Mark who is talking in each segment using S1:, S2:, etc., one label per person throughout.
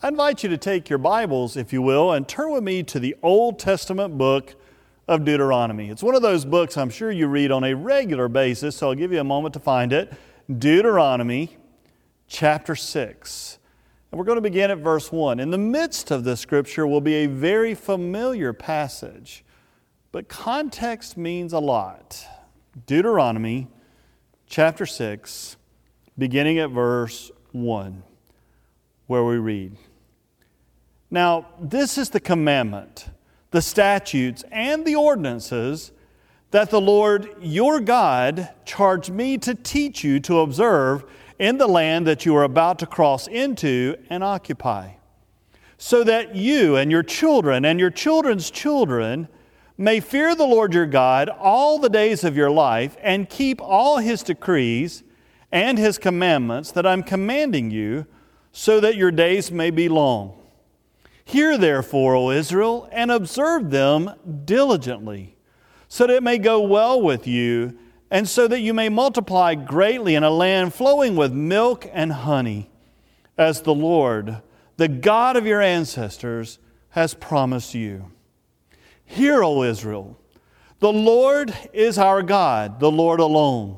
S1: I invite you to take your Bibles, if you will, and turn with me to the Old Testament book of Deuteronomy. It's one of those books I'm sure you read on a regular basis, so I'll give you a moment to find it. Deuteronomy chapter 6. And we're going to begin at verse 1. In the midst of this scripture will be a very familiar passage, but context means a lot. Deuteronomy chapter 6, beginning at verse 1, where we read. Now, this is the commandment, the statutes, and the ordinances that the Lord your God charged me to teach you to observe in the land that you are about to cross into and occupy, so that you and your children and your children's children may fear the Lord your God all the days of your life and keep all his decrees and his commandments that I'm commanding you, so that your days may be long. Hear therefore, O Israel, and observe them diligently, so that it may go well with you, and so that you may multiply greatly in a land flowing with milk and honey, as the Lord, the God of your ancestors, has promised you. Hear, O Israel, the Lord is our God, the Lord alone.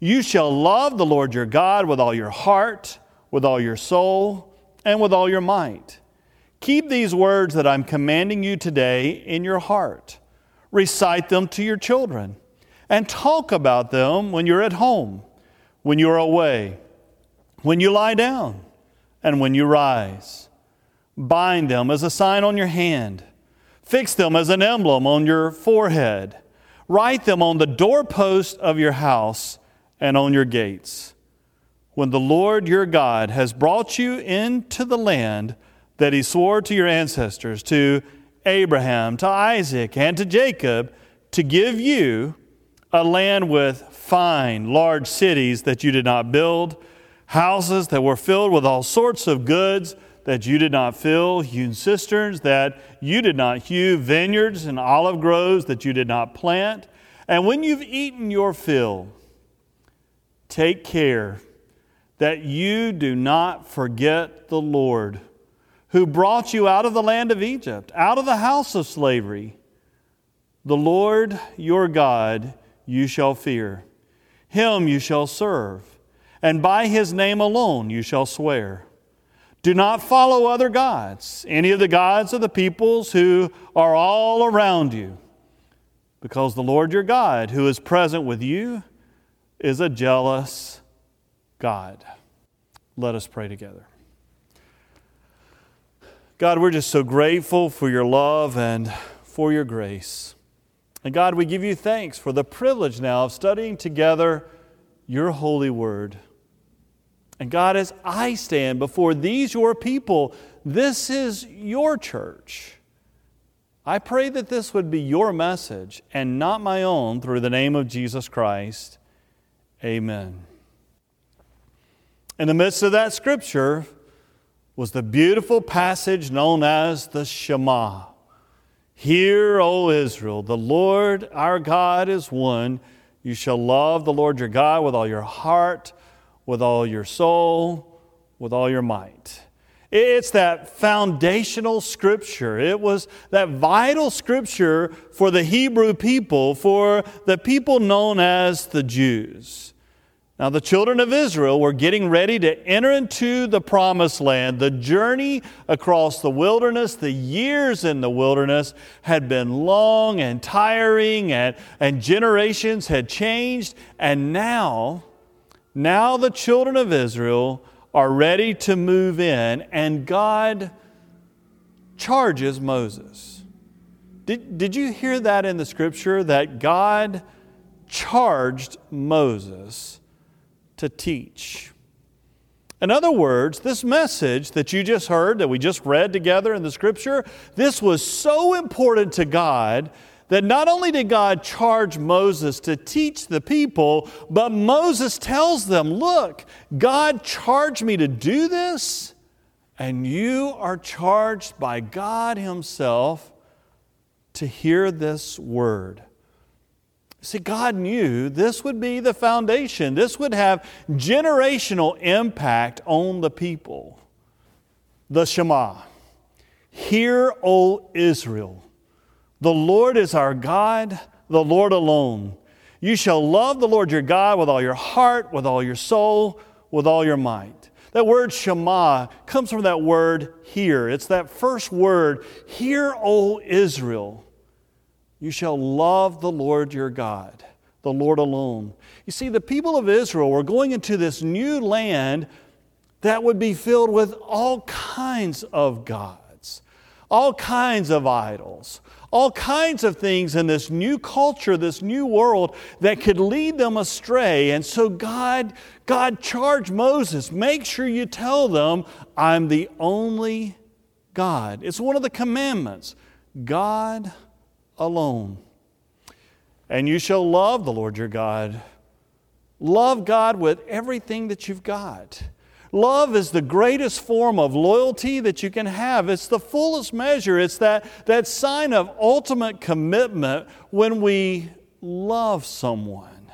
S1: You shall love the Lord your God with all your heart, with all your soul, and with all your might. Keep these words that I'm commanding you today in your heart. Recite them to your children and talk about them when you're at home, when you're away, when you lie down, and when you rise. Bind them as a sign on your hand, fix them as an emblem on your forehead, write them on the doorpost of your house and on your gates. When the Lord your God has brought you into the land, that he swore to your ancestors, to Abraham, to Isaac, and to Jacob, to give you a land with fine, large cities that you did not build, houses that were filled with all sorts of goods that you did not fill, hewn cisterns that you did not hew, vineyards and olive groves that you did not plant. And when you've eaten your fill, take care that you do not forget the Lord who brought you out of the land of Egypt, out of the house of slavery. The Lord your God you shall fear, him you shall serve, and by his name alone you shall swear. Do not follow other gods, any of the gods of the peoples who are all around you, because the Lord your God, who is present with you, is a jealous God. Let us pray together. God, we're just so grateful for your love and for your grace. And God, we give you thanks for the privilege now of studying together your holy word. And God, as I stand before these your people, this is your church. I pray that this would be your message and not my own through the name of Jesus Christ. Amen. In the midst of that scripture, was the beautiful passage known as the Shema. Hear, O Israel, the Lord our God is one. You shall love the Lord your God with all your heart, with all your soul, with all your might. It's that foundational scripture. It was that vital scripture for the Hebrew people, for the people known as the Jews. Now, the children of Israel were getting ready to enter into the promised land. The journey across the wilderness, the years in the wilderness, had been long and tiring, and, and generations had changed. And now, now the children of Israel are ready to move in, and God charges Moses. Did, did you hear that in the scripture? That God charged Moses to teach. In other words, this message that you just heard, that we just read together in the scripture, this was so important to God that not only did God charge Moses to teach the people, but Moses tells them, Look, God charged me to do this, and you are charged by God Himself to hear this word. See, God knew this would be the foundation. This would have generational impact on the people. the Shema. Hear, O Israel, the Lord is our God, the Lord alone. You shall love the Lord your God with all your heart, with all your soul, with all your might. That word Shema comes from that word hear. It's that first word, Hear, O Israel. You shall love the Lord your God, the Lord alone. You see, the people of Israel were going into this new land that would be filled with all kinds of gods, all kinds of idols, all kinds of things in this new culture, this new world that could lead them astray. And so God, God charged Moses, make sure you tell them, I'm the only God. It's one of the commandments God alone. And you shall love the Lord your God. Love God with everything that you've got. Love is the greatest form of loyalty that you can have. It's the fullest measure. It's that, that sign of ultimate commitment when we love someone.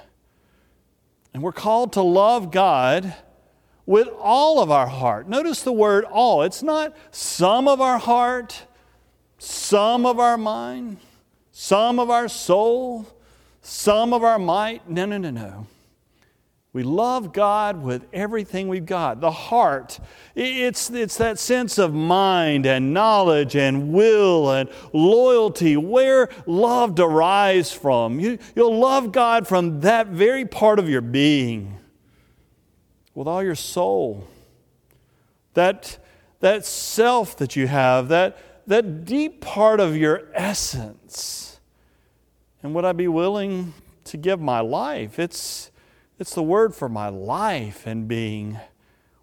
S1: And we're called to love God with all of our heart. Notice the word all. It's not some of our heart, some of our mind, some of our soul, some of our might. No, no, no, no. We love God with everything we've got. The heart, it's, it's that sense of mind and knowledge and will and loyalty, where love derives from. You, you'll love God from that very part of your being, with all your soul. That, that self that you have, that, that deep part of your essence. And would I be willing to give my life? It's it's the word for my life and being.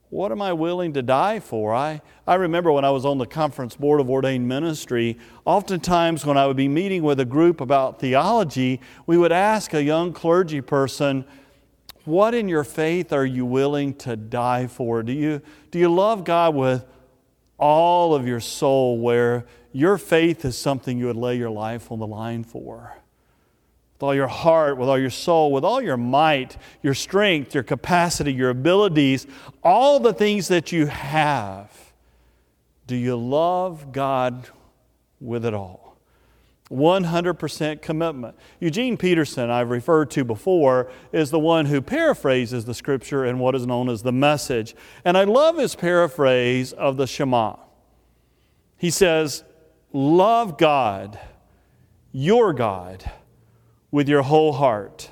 S1: What am I willing to die for? I, I remember when I was on the Conference Board of Ordained Ministry, oftentimes when I would be meeting with a group about theology, we would ask a young clergy person, What in your faith are you willing to die for? Do you, do you love God with all of your soul, where your faith is something you would lay your life on the line for? with all your heart, with all your soul, with all your might, your strength, your capacity, your abilities, all the things that you have. Do you love God with it all? 100% commitment. Eugene Peterson, I've referred to before, is the one who paraphrases the scripture in what is known as the message. And I love his paraphrase of the Shema. He says, Love God, your God with your whole heart.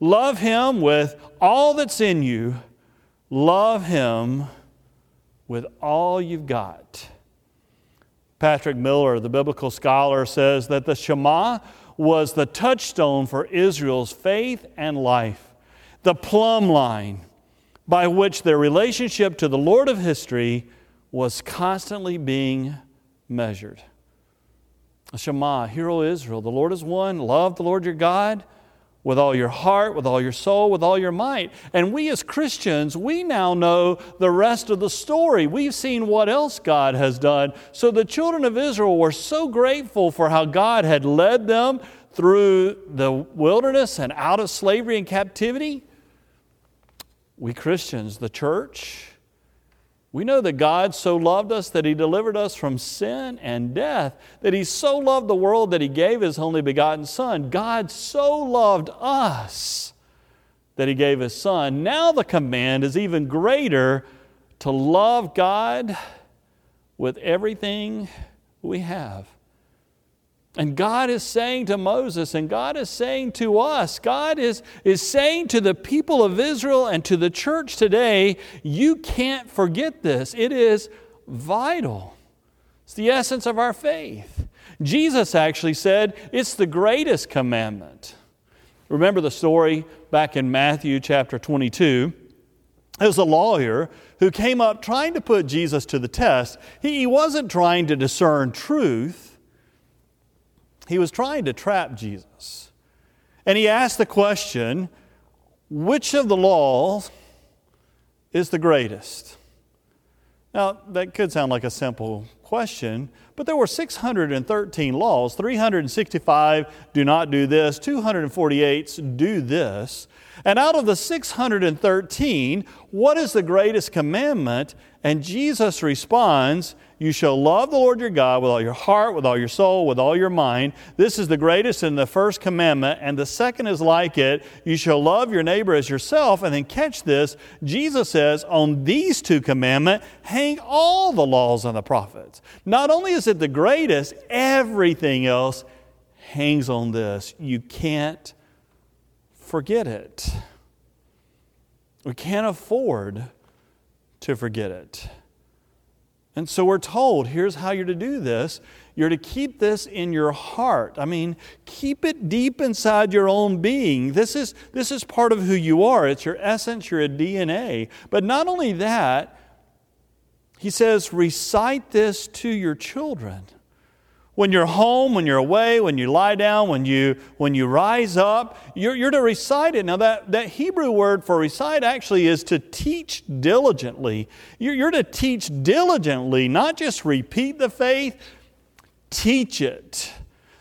S1: Love Him with all that's in you. Love Him with all you've got. Patrick Miller, the biblical scholar, says that the Shema was the touchstone for Israel's faith and life, the plumb line by which their relationship to the Lord of history was constantly being measured. Shema, hear, O Israel, the Lord is one. Love the Lord your God with all your heart, with all your soul, with all your might. And we as Christians, we now know the rest of the story. We've seen what else God has done. So the children of Israel were so grateful for how God had led them through the wilderness and out of slavery and captivity. We Christians, the church, we know that God so loved us that He delivered us from sin and death, that He so loved the world that He gave His only begotten Son. God so loved us that He gave His Son. Now the command is even greater to love God with everything we have. And God is saying to Moses, and God is saying to us, God is, is saying to the people of Israel and to the church today, you can't forget this. It is vital. It's the essence of our faith. Jesus actually said it's the greatest commandment. Remember the story back in Matthew chapter 22? There was a lawyer who came up trying to put Jesus to the test. He, he wasn't trying to discern truth he was trying to trap Jesus. And he asked the question which of the laws is the greatest? Now, that could sound like a simple question, but there were 613 laws. 365 do not do this, 248 do this. And out of the 613, what is the greatest commandment? And Jesus responds, You shall love the Lord your God with all your heart, with all your soul, with all your mind. This is the greatest and the first commandment. And the second is like it You shall love your neighbor as yourself. And then catch this Jesus says, On these two commandments hang all the laws and the prophets. Not only is it the greatest, everything else hangs on this. You can't forget it. We can't afford to forget it. And so we're told here's how you're to do this. You're to keep this in your heart. I mean, keep it deep inside your own being. This is, this is part of who you are, it's your essence, your DNA. But not only that, he says, recite this to your children. When you're home, when you're away, when you lie down, when you, when you rise up, you're, you're to recite it. Now, that, that Hebrew word for recite actually is to teach diligently. You're, you're to teach diligently, not just repeat the faith, teach it.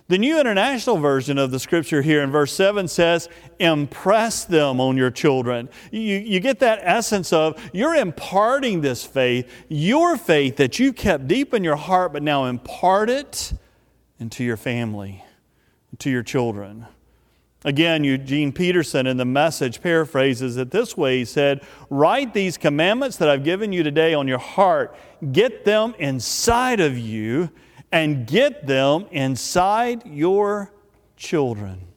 S1: The New International Version of the scripture here in verse 7 says, impress them on your children. You, you get that essence of you're imparting this faith, your faith that you kept deep in your heart, but now impart it and to your family, to your children. Again, Eugene Peterson in the message paraphrases it this way. He said, Write these commandments that I've given you today on your heart, get them inside of you, and get them inside your children.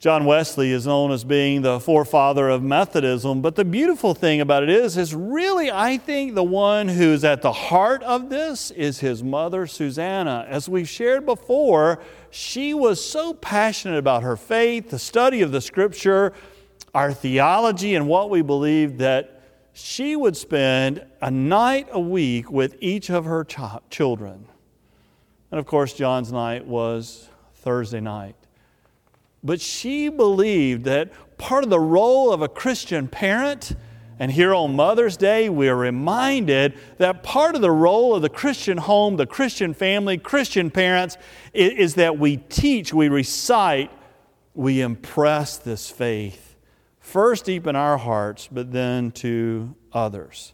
S1: John Wesley is known as being the forefather of Methodism, but the beautiful thing about it is, is really, I think the one who's at the heart of this is his mother, Susanna. As we've shared before, she was so passionate about her faith, the study of the scripture, our theology, and what we believe that she would spend a night a week with each of her ch- children. And of course, John's night was Thursday night. But she believed that part of the role of a Christian parent, and here on Mother's Day, we are reminded that part of the role of the Christian home, the Christian family, Christian parents, is that we teach, we recite, we impress this faith, first deep in our hearts, but then to others.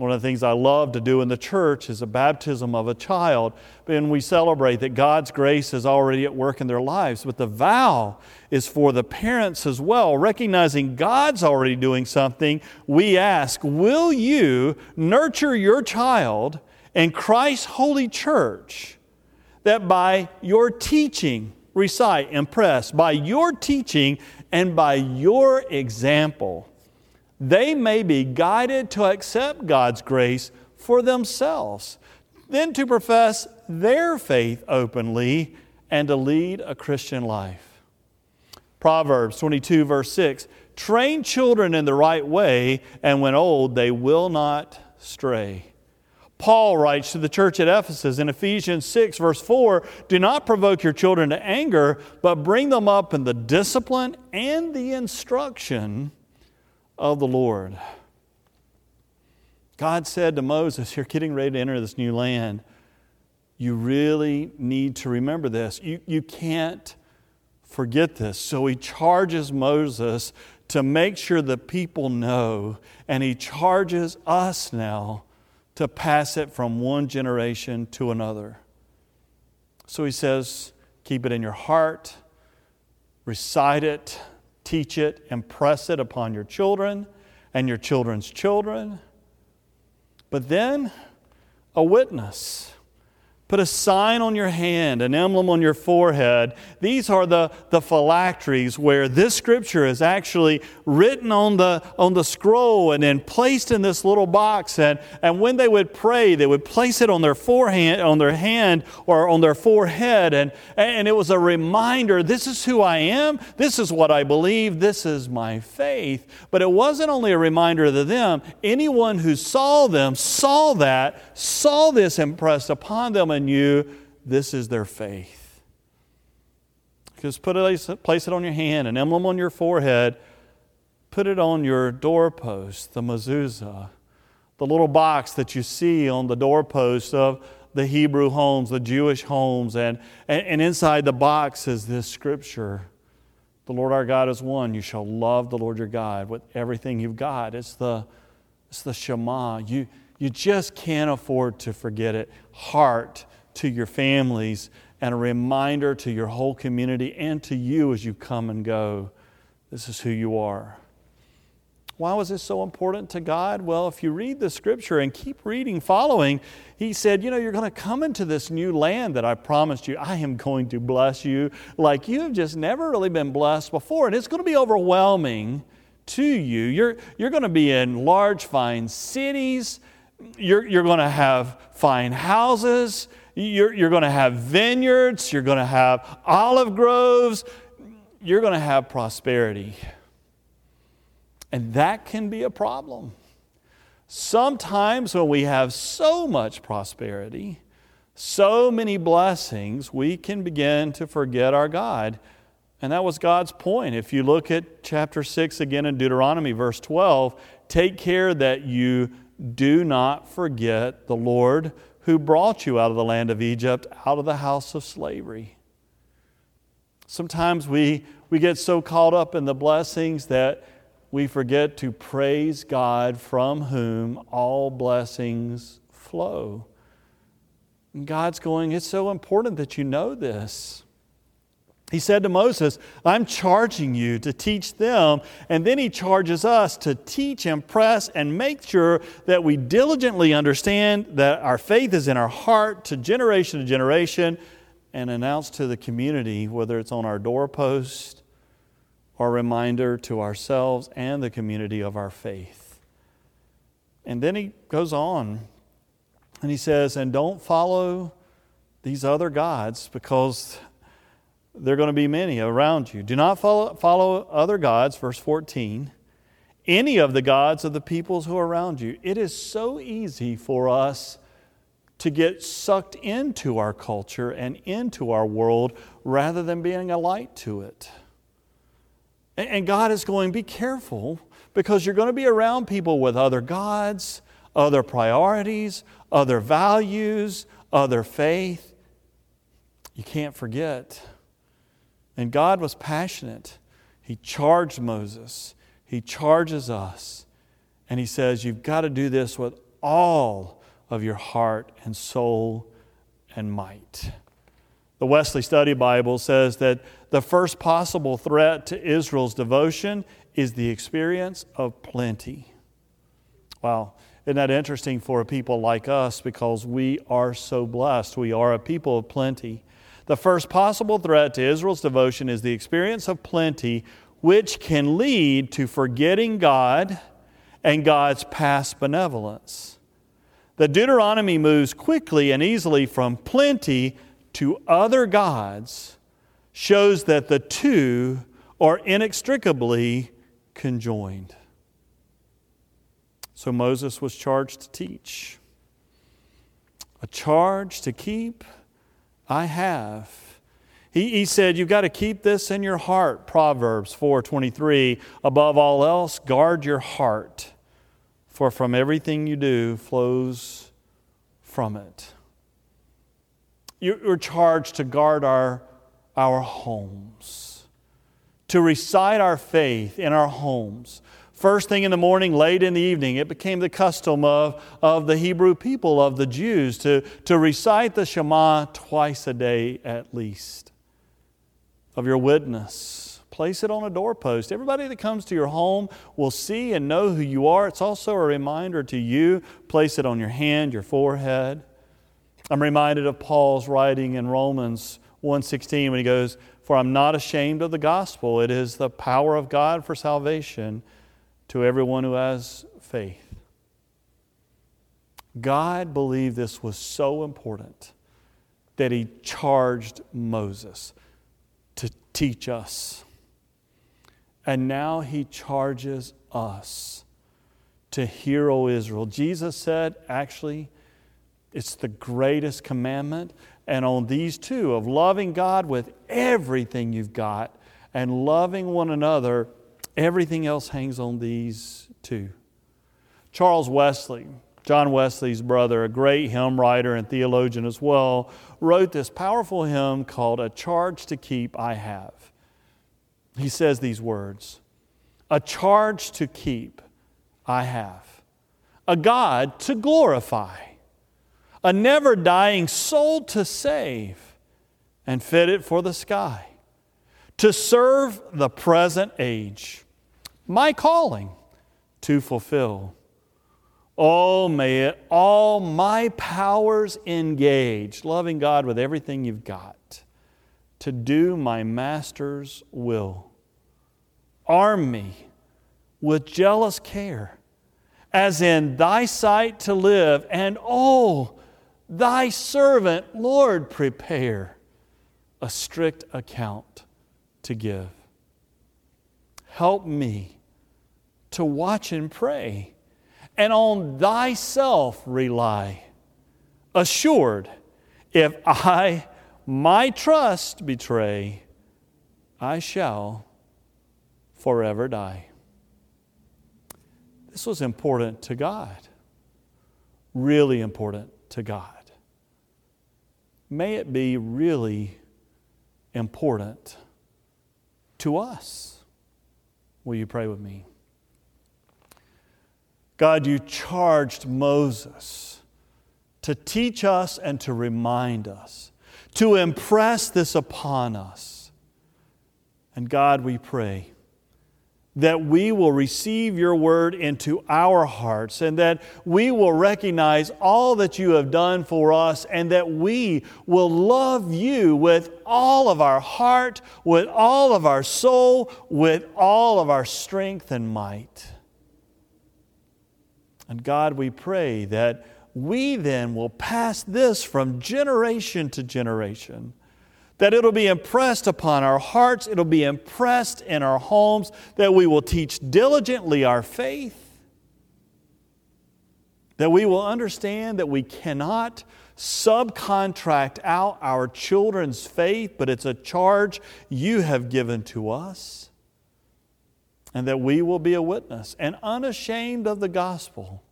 S1: One of the things I love to do in the church is a baptism of a child. And we celebrate that God's grace is already at work in their lives. But the vow is for the parents as well. Recognizing God's already doing something, we ask, Will you nurture your child in Christ's holy church that by your teaching, recite, impress, by your teaching and by your example, they may be guided to accept God's grace for themselves, then to profess their faith openly and to lead a Christian life. Proverbs 22, verse 6 Train children in the right way, and when old, they will not stray. Paul writes to the church at Ephesus in Ephesians 6, verse 4 Do not provoke your children to anger, but bring them up in the discipline and the instruction of the Lord. God said to Moses, You're getting ready to enter this new land. You really need to remember this. You, you can't forget this. So he charges Moses to make sure the people know, and he charges us now to pass it from one generation to another. So he says, Keep it in your heart, recite it, teach it, impress it upon your children and your children's children. But then a witness. Put a sign on your hand, an emblem on your forehead. These are the, the phylacteries where this scripture is actually written on the, on the scroll and then placed in this little box. And, and when they would pray, they would place it on their forehand, on their hand or on their forehead. And, and it was a reminder this is who I am, this is what I believe, this is my faith. But it wasn't only a reminder to them, anyone who saw them saw that, saw this impressed upon them you, this is their faith. Just put it, place it on your hand, an emblem on your forehead, put it on your doorpost, the mezuzah, the little box that you see on the doorpost of the Hebrew homes, the Jewish homes, and, and, and inside the box is this scripture. The Lord our God is one. You shall love the Lord your God with everything you've got. It's the, It's the Shema. You, you just can't afford to forget it. Heart to your families and a reminder to your whole community and to you as you come and go. This is who you are. Why was this so important to God? Well, if you read the scripture and keep reading, following, He said, You know, you're going to come into this new land that I promised you. I am going to bless you like you have just never really been blessed before. And it's going to be overwhelming to you. You're, you're going to be in large, fine cities. You're, you're going to have fine houses. You're, you're going to have vineyards. You're going to have olive groves. You're going to have prosperity. And that can be a problem. Sometimes when we have so much prosperity, so many blessings, we can begin to forget our God. And that was God's point. If you look at chapter 6 again in Deuteronomy, verse 12, take care that you do not forget the Lord who brought you out of the land of Egypt, out of the house of slavery. Sometimes we, we get so caught up in the blessings that we forget to praise God from whom all blessings flow. And God's going, it's so important that you know this. He said to Moses, I'm charging you to teach them. And then he charges us to teach, impress, and make sure that we diligently understand that our faith is in our heart to generation to generation and announce to the community, whether it's on our doorpost or a reminder to ourselves and the community of our faith. And then he goes on and he says, And don't follow these other gods because there are going to be many around you. Do not follow, follow other gods, verse 14, any of the gods of the peoples who are around you. It is so easy for us to get sucked into our culture and into our world rather than being a light to it. And God is going, be careful because you're going to be around people with other gods, other priorities, other values, other faith. You can't forget and God was passionate. He charged Moses, He charges us, and He says, You've got to do this with all of your heart and soul and might. The Wesley Study Bible says that the first possible threat to Israel's devotion is the experience of plenty. Wow. Isn't that interesting for a people like us because we are so blessed? We are a people of plenty. The first possible threat to Israel's devotion is the experience of plenty, which can lead to forgetting God and God's past benevolence. The Deuteronomy moves quickly and easily from plenty to other gods, shows that the two are inextricably conjoined. So Moses was charged to teach, a charge to keep I have. He, he said, You've got to keep this in your heart. Proverbs 4:23. Above all else, guard your heart, for from everything you do flows from it. You're charged to guard our, our homes, to recite our faith in our homes, First thing in the morning, late in the evening, it became the custom of, of the Hebrew people, of the Jews, to, to recite the Shema twice a day at least. Of your witness, place it on a doorpost. Everybody that comes to your home will see and know who you are. It's also a reminder to you. Place it on your hand, your forehead. I'm reminded of Paul's writing in Romans 1:16 when he goes, "For I'm not ashamed of the gospel. It is the power of God for salvation." To everyone who has faith. God believed this was so important that he charged Moses to teach us. And now he charges us to hear, O Israel. Jesus said, actually, it's the greatest commandment. And on these two, of loving God with everything you've got and loving one another Everything else hangs on these two. Charles Wesley, John Wesley's brother, a great hymn writer and theologian as well, wrote this powerful hymn called A Charge to Keep I Have. He says these words A charge to keep I have, a God to glorify, a never dying soul to save, and fit it for the sky, to serve the present age, my calling to fulfill. Oh, may it all my powers engage, loving God with everything you've got, to do my Master's will. Arm me with jealous care, as in thy sight to live, and oh, thy servant, Lord, prepare a strict account to give. Help me to watch and pray and on thyself rely, assured, if I my trust betray, I shall forever die. This was important to God, really important to God. May it be really important to us. Will you pray with me? God, you charged Moses to teach us and to remind us, to impress this upon us. And God, we pray that we will receive your word into our hearts and that we will recognize all that you have done for us and that we will love you with all of our heart, with all of our soul, with all of our strength and might. And God, we pray that we then will pass this from generation to generation. That it'll be impressed upon our hearts, it'll be impressed in our homes, that we will teach diligently our faith, that we will understand that we cannot subcontract out our children's faith, but it's a charge you have given to us and that we will be a witness and unashamed of the gospel,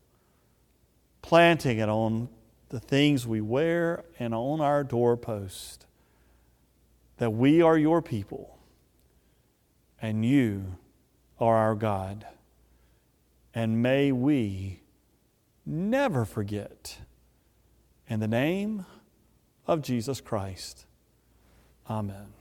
S1: planting it on the things we wear and on our doorpost. That we are your people and you are our God. And may we never forget. In the name of Jesus Christ. Amen.